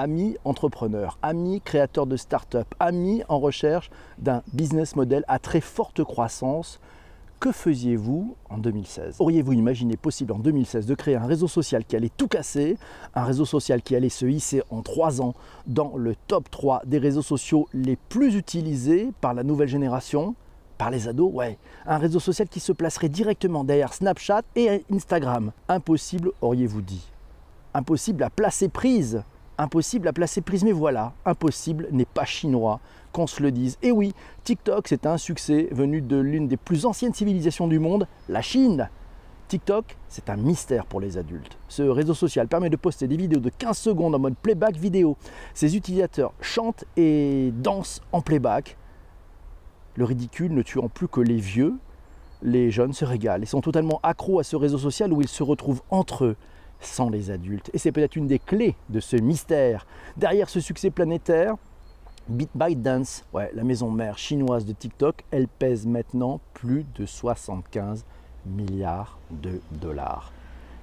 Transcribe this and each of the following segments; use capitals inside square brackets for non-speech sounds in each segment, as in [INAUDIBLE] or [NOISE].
amis entrepreneurs, amis créateurs de start-up, amis en recherche d'un business model à très forte croissance, que faisiez-vous en 2016 Auriez-vous imaginé possible en 2016 de créer un réseau social qui allait tout casser, un réseau social qui allait se hisser en trois ans dans le top 3 des réseaux sociaux les plus utilisés par la nouvelle génération? Par les ados, ouais. Un réseau social qui se placerait directement derrière Snapchat et Instagram. Impossible, auriez-vous dit? Impossible à placer prise. Impossible à placer prise, mais voilà, impossible n'est pas chinois, qu'on se le dise. Et oui, TikTok, c'est un succès venu de l'une des plus anciennes civilisations du monde, la Chine. TikTok, c'est un mystère pour les adultes. Ce réseau social permet de poster des vidéos de 15 secondes en mode playback vidéo. Ses utilisateurs chantent et dansent en playback le ridicule ne tuant plus que les vieux, les jeunes se régalent et sont totalement accros à ce réseau social où ils se retrouvent entre eux, sans les adultes. Et c'est peut-être une des clés de ce mystère. Derrière ce succès planétaire, ByteDance, ouais, la maison mère chinoise de TikTok, elle pèse maintenant plus de 75 milliards de dollars.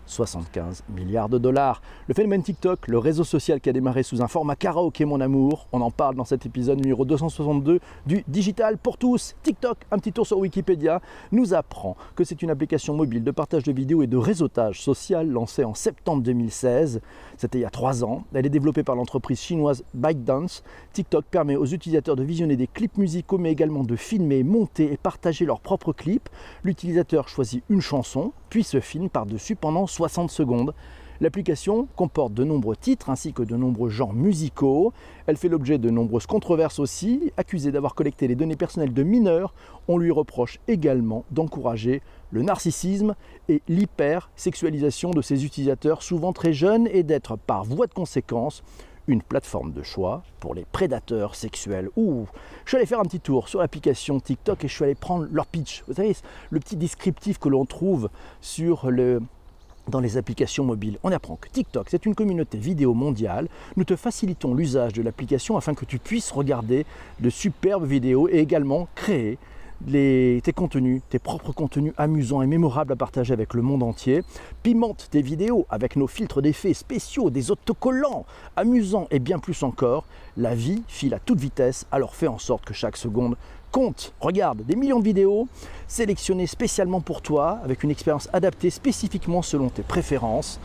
75 milliards de dollars. Le phénomène TikTok, le réseau social qui a démarré sous un format karaoké mon amour, on en parle dans cet épisode numéro 262 du Digital pour tous. TikTok, un petit tour sur Wikipédia, nous apprend que c'est une application mobile de partage de vidéos et de réseautage social lancée en septembre 2016. C'était il y a trois ans. Elle est développée par l'entreprise chinoise ByteDance. TikTok permet aux utilisateurs de visionner des clips musicaux mais également de filmer, monter et partager leurs propres clips. L'utilisateur choisit une chanson, puis se filme par-dessus pendant 60 secondes. L'application comporte de nombreux titres ainsi que de nombreux genres musicaux. Elle fait l'objet de nombreuses controverses aussi. Accusée d'avoir collecté les données personnelles de mineurs, on lui reproche également d'encourager le narcissisme et l'hypersexualisation de ses utilisateurs, souvent très jeunes, et d'être par voie de conséquence une plateforme de choix pour les prédateurs sexuels. Ouh, je suis allé faire un petit tour sur l'application TikTok et je suis allé prendre leur pitch. Vous savez, le petit descriptif que l'on trouve sur le, dans les applications mobiles. On apprend que TikTok, c'est une communauté vidéo mondiale. Nous te facilitons l'usage de l'application afin que tu puisses regarder de superbes vidéos et également créer tes contenus, tes propres contenus amusants et mémorables à partager avec le monde entier. Pimente tes vidéos avec nos filtres d'effets spéciaux, des autocollants amusants et bien plus encore. La vie file à toute vitesse, alors fais en sorte que chaque seconde compte. Regarde, des millions de vidéos sélectionnées spécialement pour toi, avec une expérience adaptée spécifiquement selon tes préférences.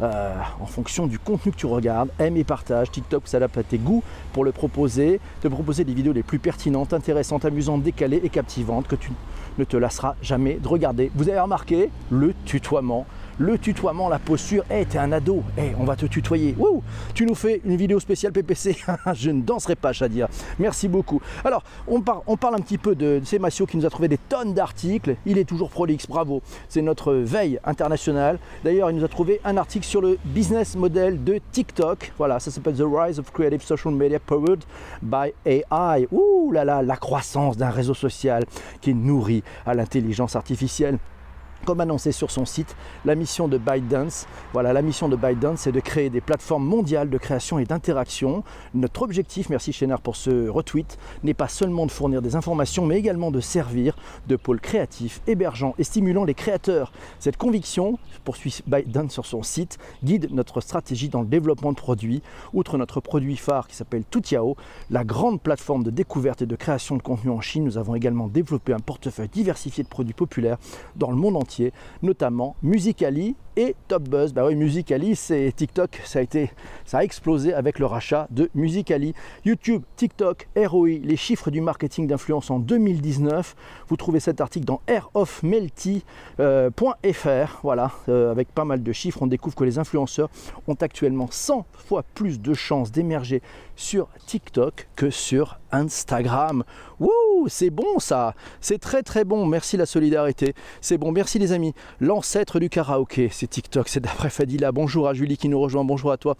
Euh, en fonction du contenu que tu regardes. Aime et partage. TikTok s'adapte à tes goûts pour le proposer, te proposer des vidéos les plus pertinentes, intéressantes, amusantes, décalées et captivantes que tu ne te lasseras jamais de regarder. Vous avez remarqué le tutoiement le tutoiement, la posture. Eh, t'es un ado, eh, on va te tutoyer. Wouh tu nous fais une vidéo spéciale PPC. [LAUGHS] Je ne danserai pas, Shadia. Merci beaucoup. Alors, on, parle un petit peu de, c'est Massio qui nous a trouvé des tonnes d'articles. Il est toujours prolixe, bravo. C'est notre veille internationale. D'ailleurs, il nous a trouvé un article sur le business model de TikTok. Voilà, ça s'appelle The Rise of Creative Social Media Powered by AI. Ouh là là, la croissance d'un réseau social qui est nourri à l'intelligence artificielle. Comme annoncé sur son site, la mission de ByteDance, voilà, la mission de ByteDance, c'est de créer des plateformes mondiales de création et d'interaction. Notre objectif, merci Chénard pour ce retweet, n'est pas seulement de fournir des informations, mais également de servir de pôle créatif, hébergeant et stimulant les créateurs. Cette conviction, poursuit ByteDance sur son site, guide notre stratégie dans le développement de produits. Outre notre produit phare qui s'appelle Toutiao, la grande plateforme de découverte et de création de contenu en Chine, nous avons également développé un portefeuille diversifié de produits populaires dans le monde entier notamment Musicali et Top Buzz. Bah oui, Musicali, c'est TikTok, ça a, été, ça a explosé avec le rachat de Musicali. YouTube, TikTok, ROI, les chiffres du marketing d'influence en 2019. Vous trouvez cet article dans airofmelty.fr. Euh, voilà, euh, avec pas mal de chiffres, on découvre que les influenceurs ont actuellement 100 fois plus de chances d'émerger sur TikTok que sur Instagram. Wouh, c'est bon ça, c'est très très bon. Merci la solidarité, c'est bon. Merci les amis. L'ancêtre du karaoké, TikTok, c'est d'après Fadila. Bonjour à Julie qui nous rejoint, bonjour à toi.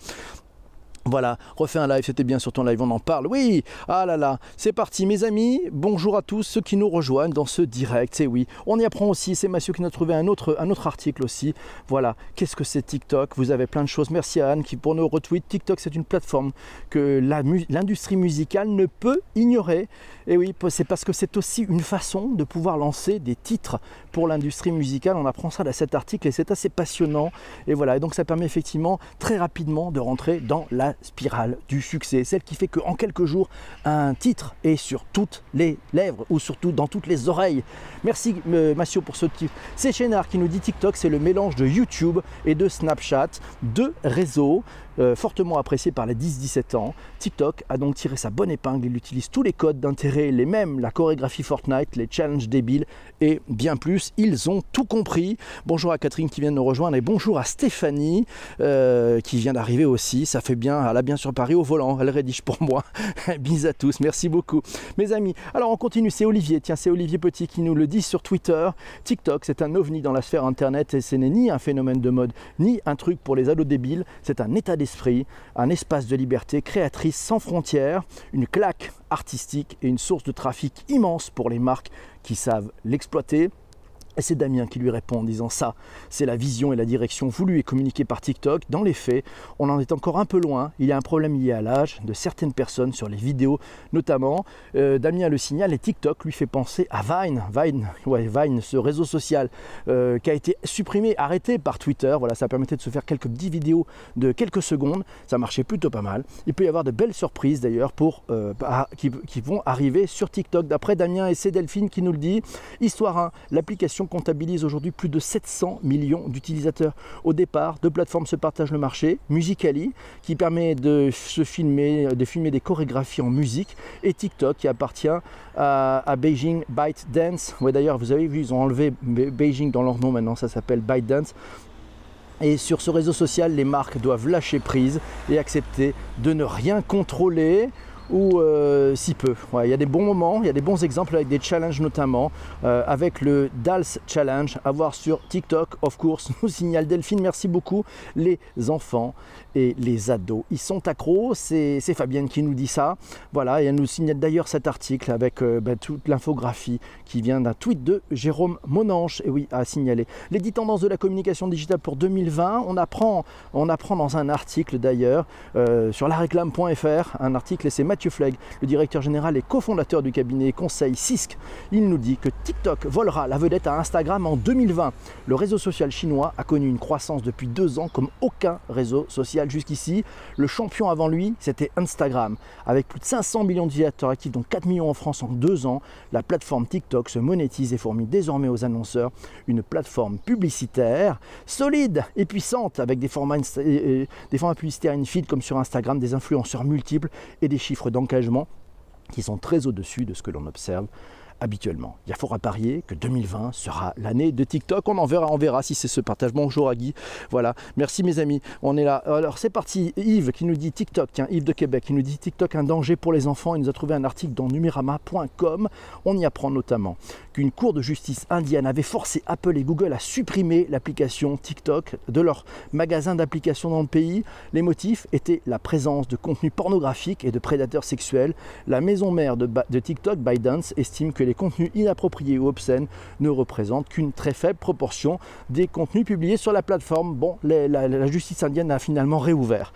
Voilà, refais un live, c'était bien sur ton live, on en parle. Oui, ah là là, c'est parti mes amis, bonjour à tous ceux qui nous rejoignent dans ce direct, c'est oui. On y apprend aussi, c'est Mathieu qui nous a trouvé un autre, un autre article aussi. Voilà, qu'est-ce que c'est TikTok? Vous avez plein de choses. Merci à Anne qui pour nos retweets. TikTok c'est une plateforme que l'industrie musicale ne peut ignorer. Et oui, c'est parce que c'est aussi une façon de pouvoir lancer des titres pour l'industrie musicale. On apprend ça dans cet article et c'est assez passionnant. Et voilà, et donc ça permet effectivement très rapidement de rentrer dans la spirale du succès, celle qui fait qu'en quelques jours, un titre est sur toutes les lèvres ou surtout dans toutes les oreilles. Merci euh, Massio pour ce titre. C'est Chénard qui nous dit TikTok, c'est le mélange de YouTube et de Snapchat, deux réseaux euh, fortement appréciés par les 10-17 ans. TikTok a donc tiré sa bonne épingle, il utilise tous les codes d'intérêt, les mêmes, la chorégraphie Fortnite, les challenges débiles et bien plus. Ils ont tout compris. Bonjour à Catherine qui vient de nous rejoindre et bonjour à Stéphanie euh, qui vient d'arriver aussi. Ça fait bien, elle a bien sur Paris au volant, elle rédige pour moi. [LAUGHS] Bis à tous, merci beaucoup. Mes amis, alors on continue, c'est Olivier, tiens, c'est Olivier Petit qui nous le dit sur Twitter. TikTok, c'est un ovni dans la sphère internet et ce n'est ni un phénomène de mode, ni un truc pour les ados débiles, c'est un état d'esprit, un espace de liberté créatrice sans frontières, une claque artistique et une source de trafic immense pour les marques qui savent l'exploiter. Et c'est Damien qui lui répond en disant ça, c'est la vision et la direction voulue et communiquée par TikTok. Dans les faits, on en est encore un peu loin. Il y a un problème lié à l'âge de certaines personnes sur les vidéos, notamment. Euh, Damien le signale et TikTok lui fait penser à Vine. Vine, Vine, ce réseau social euh, qui a été supprimé, arrêté par Twitter. Voilà, ça permettait de se faire quelques petites vidéos de quelques secondes. Ça marchait plutôt pas mal. Il peut y avoir de belles surprises d'ailleurs pour euh, qui, qui, vont arriver sur TikTok. D'après Damien et c'est Delphine qui nous le dit. Histoire 1, l'application comptabilise aujourd'hui plus de 700 millions d'utilisateurs. Au départ, deux plateformes se partagent le marché. Musicali, qui permet de se filmer, de filmer des chorégraphies en musique, et TikTok, qui appartient à, Beijing Byte Dance. Ouais, D'ailleurs, vous avez vu, ils ont enlevé Beijing dans leur nom maintenant, ça s'appelle Byte Dance. Et sur ce réseau social, les marques doivent lâcher prise et accepter de ne rien contrôler ou euh, si peu. il y a des bons moments, il y a des bons exemples avec des challenges notamment, euh, avec le DALS Challenge à voir sur TikTok, of course, [LAUGHS] nous signale Delphine, merci beaucoup. Les enfants et les ados, ils sont accros, c'est Fabienne qui nous dit ça. Voilà, et elle nous signale d'ailleurs cet article avec euh, ben, toute l'infographie qui vient d'un tweet de Jérôme Monanche, et oui, à signaler. Les 10 tendances de la communication digitale pour 2020, on apprend, dans un article d'ailleurs sur laréclame.fr, un article et c'est Mathieu Flegg, le directeur général et cofondateur du cabinet conseil CISC. Il nous dit que TikTok volera la vedette à Instagram en 2020. Le réseau social chinois a connu une croissance depuis deux ans comme aucun réseau social jusqu'ici. Le champion avant lui, c'était Instagram. Avec plus de 500 millions d'utilisateurs actifs, dont 4 millions en France en deux ans, la plateforme TikTok se monétise et fournit désormais aux annonceurs une plateforme publicitaire solide et puissante avec des formats, des formats publicitaires in feed comme sur Instagram, des influenceurs multiples et des chiffres d'engagement qui sont très au-dessus de ce que l'on observe habituellement. Il y a fort à parier que 2020 sera l'année de TikTok. On en verra, on verra si c'est ce partage. Bonjour à Guy. Voilà, merci mes amis. On est là. Alors c'est parti. Yves qui nous dit TikTok, tiens, Yves de Québec, qui nous dit TikTok un danger pour les enfants. Il nous a trouvé un article dans numerama.com. On y apprend notamment qu'une cour de justice indienne avait forcé Apple et Google à supprimer l'application TikTok de leur magasin d'applications dans le pays. Les motifs étaient la présence de contenu pornographique et de prédateurs sexuels. La maison mère de, de TikTok, ByteDance, estime que les contenus inappropriés ou obscènes ne représentent qu'une très faible proportion des contenus publiés sur la plateforme. Bon, la, justice indienne a finalement réouvert,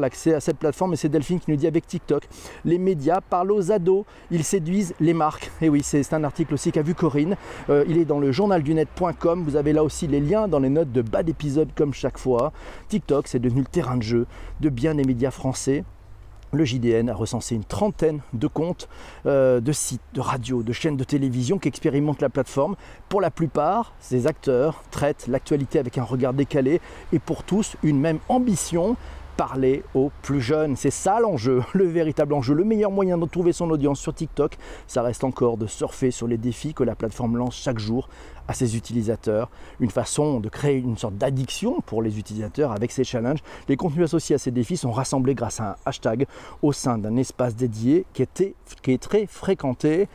l'accès à cette plateforme et c'est Delphine qui nous dit avec TikTok, les médias parlent aux ados, ils séduisent les marques. Et oui, c'est un article aussi qu'a vu Corinne. Euh, il est dans le journaldunet.com. Vous avez là aussi les liens dans les notes de bas d'épisode comme chaque fois. TikTok, c'est devenu le terrain de jeu de bien des médias français le JDN a recensé une trentaine de comptes euh, de sites, de radios, de chaînes de télévision qui expérimentent la plateforme. Pour la plupart, ces acteurs traitent l'actualité avec un regard décalé et pour tous une même ambition, parler aux plus jeunes. C'est ça l'enjeu, [LAUGHS] le véritable enjeu. Le meilleur moyen de trouver son audience sur TikTok, ça reste encore de surfer sur les défis que la plateforme lance chaque jour à ses utilisateurs. Une façon de créer une sorte d'addiction pour les utilisateurs avec ces challenges. Les contenus associés à ces défis sont rassemblés grâce à un hashtag au sein d'un espace dédié qui, qui est très fréquenté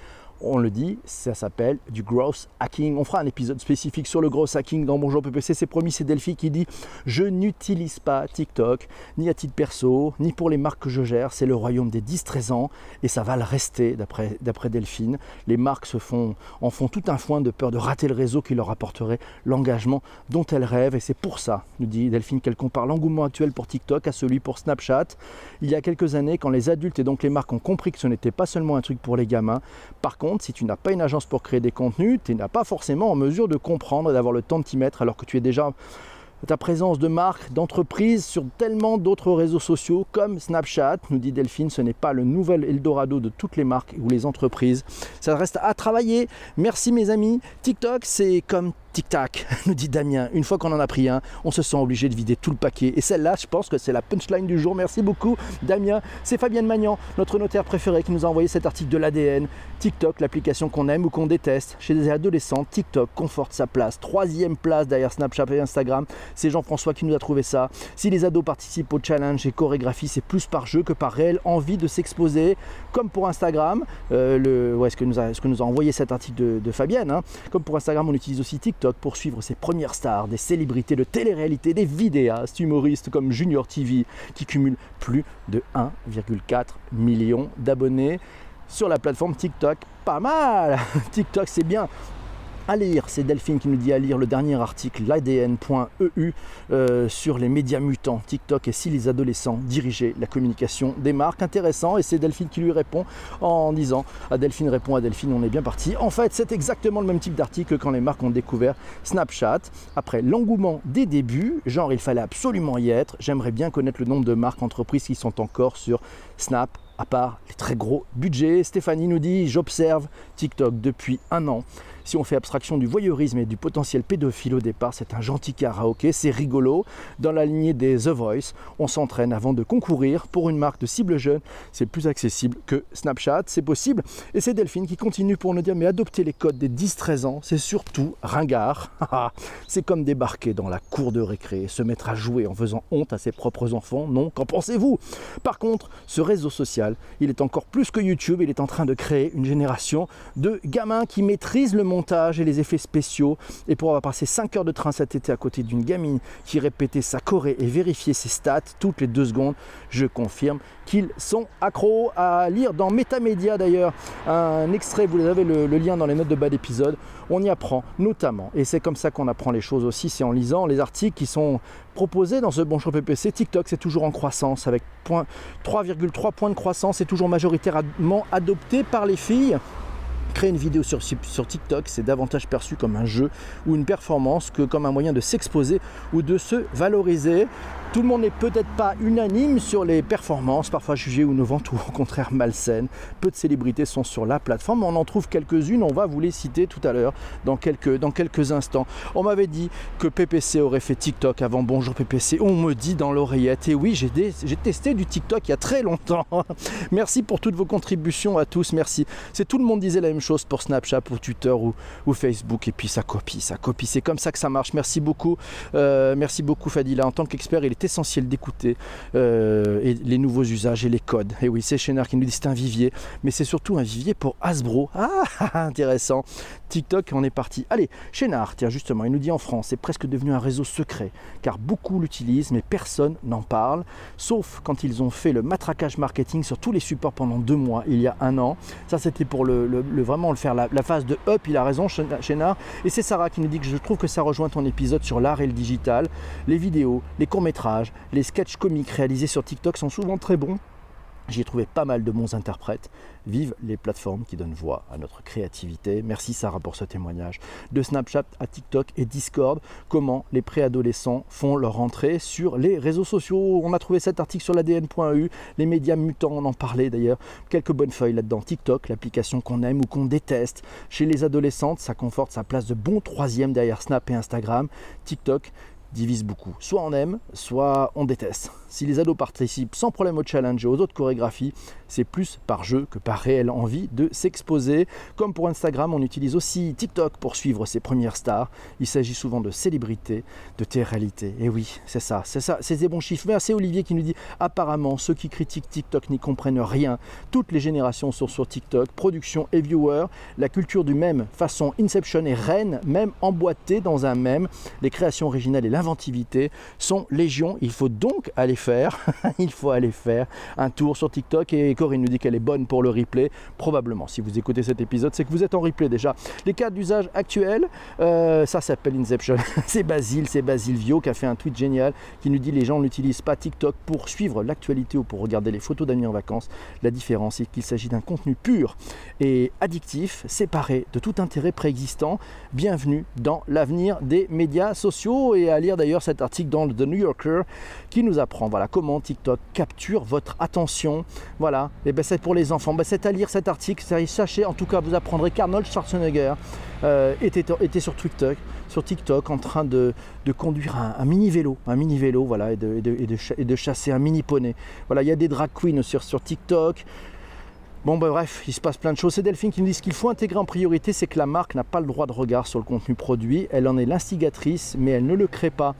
on le dit, ça s'appelle du growth hacking. On fera un épisode spécifique sur le growth hacking dans Bonjour PPC. C'est promis, c'est Delphi qui dit Je n'utilise pas TikTok, ni à titre perso, ni pour les marques que je gère. C'est le royaume des 10-13 ans et ça va le rester, d'après Delphine. Les marques se font, en font tout un foin de peur de rater le réseau qui leur apporterait l'engagement dont elles rêvent. Et c'est pour ça, nous dit Delphine, qu'elle compare l'engouement actuel pour TikTok à celui pour Snapchat. Il y a quelques années, quand les adultes et donc les marques ont compris que ce n'était pas seulement un truc pour les gamins, par contre, si tu n'as pas une agence pour créer des contenus, tu n'as pas forcément en mesure de comprendre et d'avoir le temps de t'y mettre alors que tu es déjà ta présence de marque, d'entreprise sur tellement d'autres réseaux sociaux comme Snapchat, nous dit Delphine, ce n'est pas le nouvel Eldorado de toutes les marques ou les entreprises. Ça reste à travailler. Merci mes amis. TikTok, c'est comme Tic-tac, [LAUGHS] nous dit Damien. Une fois qu'on en a pris un, on se sent obligé de vider tout le paquet. Et celle-là, je pense que c'est la punchline du jour. Merci beaucoup, Damien. C'est Fabienne Magnan, notre notaire préféré, qui nous a envoyé cet article de l'ADN. TikTok, l'application qu'on aime ou qu'on déteste. Chez les adolescents, TikTok conforte sa place. Troisième place derrière Snapchat et Instagram. C'est Jean-François qui nous a trouvé ça. Si les ados participent au challenge et chorégraphie, c'est plus par jeu que par réelle envie de s'exposer. Comme pour Instagram, euh, le, ce, que nous a, ce que nous a envoyé cet article de, Fabienne. Hein. Comme pour Instagram, on utilise aussi TikTok pour suivre ses premières stars, des célébrités de télé-réalité, des vidéastes, humoristes comme Junior TV qui cumulent plus de 1,4 million d'abonnés sur la plateforme TikTok. Pas mal [LAUGHS] TikTok c'est bien à lire, c'est Delphine qui nous dit à lire le dernier article, l'ADN.eu, euh, sur les médias mutants, TikTok et si les adolescents dirigeaient la communication des marques. Intéressant, et c'est Delphine qui lui répond en disant à Delphine répond à Delphine, on est bien parti. En fait, c'est exactement le même type d'article quand les marques ont découvert Snapchat. Après l'engouement des débuts, genre il fallait absolument y être, j'aimerais bien connaître le nombre de marques, entreprises qui sont encore sur Snap, à part les très gros budgets. Stéphanie nous dit J'observe TikTok depuis un an. Si on fait abstraction du voyeurisme et du potentiel pédophile au départ, c'est un gentil karaoké, c'est rigolo. Dans la lignée des The Voice, on s'entraîne avant de concourir pour une marque de cible jeune. C'est plus accessible que Snapchat, c'est possible. Et c'est Delphine qui continue pour nous dire Mais adopter les codes des 10-13 ans, c'est surtout ringard. [LAUGHS] c'est comme débarquer dans la cour de récré, se mettre à jouer en faisant honte à ses propres enfants. Non, qu'en pensez-vous? Par contre, ce réseau social, il est encore plus que YouTube, il est en train de créer une génération de gamins qui maîtrisent le montage et les effets spéciaux. Et pour avoir passé 5 heures de train cet été à côté d'une gamine qui répétait sa choré et vérifiait ses stats toutes les deux secondes, je confirme qu'ils sont accros à lire dans Métamédia d'ailleurs un extrait, vous avez le, lien dans les notes de bas d'épisode. On y apprend notamment, et c'est comme ça qu'on apprend les choses aussi, c'est en lisant les articles qui sont proposés dans ce Bonjour PPC. TikTok, c'est toujours en croissance avec 3,3 points de croissance, c'est toujours majoritairement adopté par les filles. Créer une vidéo sur, sur TikTok, c'est davantage perçu comme un jeu ou une performance que comme un moyen de s'exposer ou de se valoriser. Tout le monde n'est peut-être pas unanime sur les performances, parfois jugées ou innovantes ou au contraire malsaines. Peu de célébrités sont sur la plateforme, on en trouve quelques-unes, on va vous les citer tout à l'heure dans quelques, dans quelques instants. On m'avait dit que PPC aurait fait TikTok avant Bonjour PPC, on me dit dans l'oreillette, et oui j'ai testé du TikTok il y a très longtemps. [LAUGHS] merci pour toutes vos contributions à tous, merci. C'est tout le monde disait la même chose pour Snapchat, pour Twitter ou, Facebook, et puis ça copie, ça copie, c'est comme ça que ça marche. Merci beaucoup, euh, merci beaucoup Fadila, en tant qu'expert il est essentiel d'écouter euh, les nouveaux usages et les codes. Et oui, c'est Chénard qui nous dit c'est un vivier, mais c'est surtout un vivier pour Hasbro. [LAUGHS] Ah, intéressant. TikTok en est parti. Allez, Chénard, tiens justement, il nous dit en France, c'est presque devenu un réseau secret, car beaucoup l'utilisent, mais personne n'en parle, sauf quand ils ont fait le matraquage marketing sur tous les supports pendant deux mois, il y a un an. Ça, c'était pour le, vraiment le faire la, la, phase de up, il a raison, Chénard. Et c'est Sarah qui nous dit que je trouve que ça rejoint ton épisode sur l'art et le digital. Les vidéos, les courts-métrages, les sketchs comiques réalisés sur TikTok sont souvent très bons. J'y ai trouvé pas mal de bons interprètes. Vive les plateformes qui donnent voix à notre créativité. Merci Sarah pour ce témoignage. De Snapchat à TikTok et Discord, comment les préadolescents font leur entrée sur les réseaux sociaux. On a trouvé cet article sur l'ADN.eu, les médias mutants, on en parlait d'ailleurs. Quelques bonnes feuilles là-dedans. TikTok, l'application qu'on aime ou qu'on déteste. Chez les adolescentes, ça conforte sa place de bon troisième derrière Snap et Instagram. TikTok, divise beaucoup. Soit on aime, soit on déteste. Si les ados participent sans problème au challenge et aux autres chorégraphies, c'est plus par jeu que par réelle envie de s'exposer. Comme pour Instagram, on utilise aussi TikTok pour suivre ses premières stars. Il s'agit souvent de célébrités, de télé-réalité. Et oui, c'est ça, c'est ça, c'est des bons chiffres. c'est Olivier qui nous dit apparemment ceux qui critiquent TikTok n'y comprennent rien. Toutes les générations sont sur TikTok, production et viewers. La culture du même façon Inception et reine, même emboîtée dans un même. Les créations originales et l'inventivité sont légion. Il faut donc aller faire, [LAUGHS] il faut aller faire un tour sur TikTok et Corinne nous dit qu'elle est bonne pour le replay. Probablement, si vous écoutez cet épisode, c'est que vous êtes en replay déjà. Les cas d'usage actuels, euh, ça s'appelle Inception. [LAUGHS] c'est Basile, c'est Basile Vio qui a fait un tweet génial qui nous dit les gens n'utilisent pas TikTok pour suivre l'actualité ou pour regarder les photos d'amis en vacances. La différence est qu'il s'agit d'un contenu pur et addictif, séparé de tout intérêt préexistant. Bienvenue dans l'avenir des médias sociaux et à lire d'ailleurs cet article dans The New Yorker qui nous apprend voilà, comment TikTok capture votre attention. Voilà, et ben c'est pour les enfants. Ben, c'est à lire cet article. Sachez, en tout cas, vous apprendrez qu'Arnold Schwarzenegger euh, était, était, sur TikTok, sur TikTok en train de, conduire un, mini vélo, un mini vélo, voilà, et de, chasser un mini poney. Voilà, il y a des drag queens sur TikTok. Bon, ben bref, il se passe plein de choses. C'est Delphine qui nous dit ce qu'il faut intégrer en priorité, c'est que la marque n'a pas le droit de regard sur le contenu produit. Elle en est l'instigatrice, mais elle ne le crée pas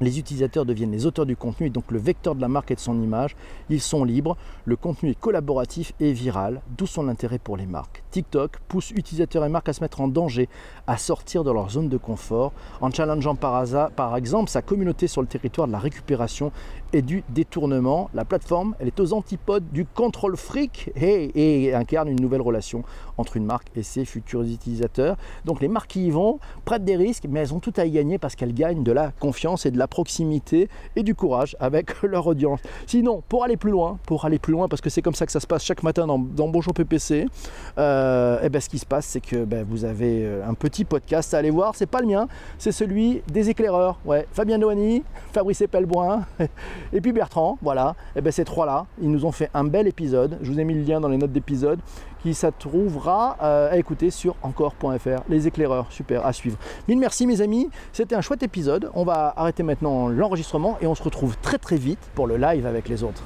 les utilisateurs deviennent les auteurs du contenu et donc le vecteur de la marque et de son image. Ils sont libres, le contenu est collaboratif et viral, d'où son intérêt pour les marques. TikTok pousse utilisateurs et marques à se mettre en danger, à sortir de leur zone de confort, en challengeant par, hasard, par exemple sa communauté sur le territoire de la récupération et du détournement. La plateforme, elle est aux antipodes du contrôle fric et, incarne une nouvelle relation entre une marque et ses futurs utilisateurs. Donc les marques qui y vont prennent des risques, mais elles ont tout à y gagner parce qu'elles gagnent de la confiance et de la proximité et du courage avec [LAUGHS] leur audience. Sinon, pour aller plus loin, pour aller plus loin, parce que c'est comme ça que ça se passe chaque matin dans, Bonjour PPC, euh, et eh ben ce qui se passe, c'est que ben, vous avez euh, un petit podcast à aller voir. C'est pas le mien, c'est celui des éclaireurs. Ouais, Fabien Noani, Fabrice Epelboin et puis Bertrand. Voilà, et eh ben ces trois-là, ils nous ont fait un bel épisode. Je vous ai mis le lien dans les notes d'épisode qui ça trouvera euh, à écouter sur encore.fr. Les éclaireurs, super, à suivre. Mille merci mes amis, c'était un chouette épisode. On va arrêter maintenant l'enregistrement et on se retrouve très très vite pour le live avec les autres.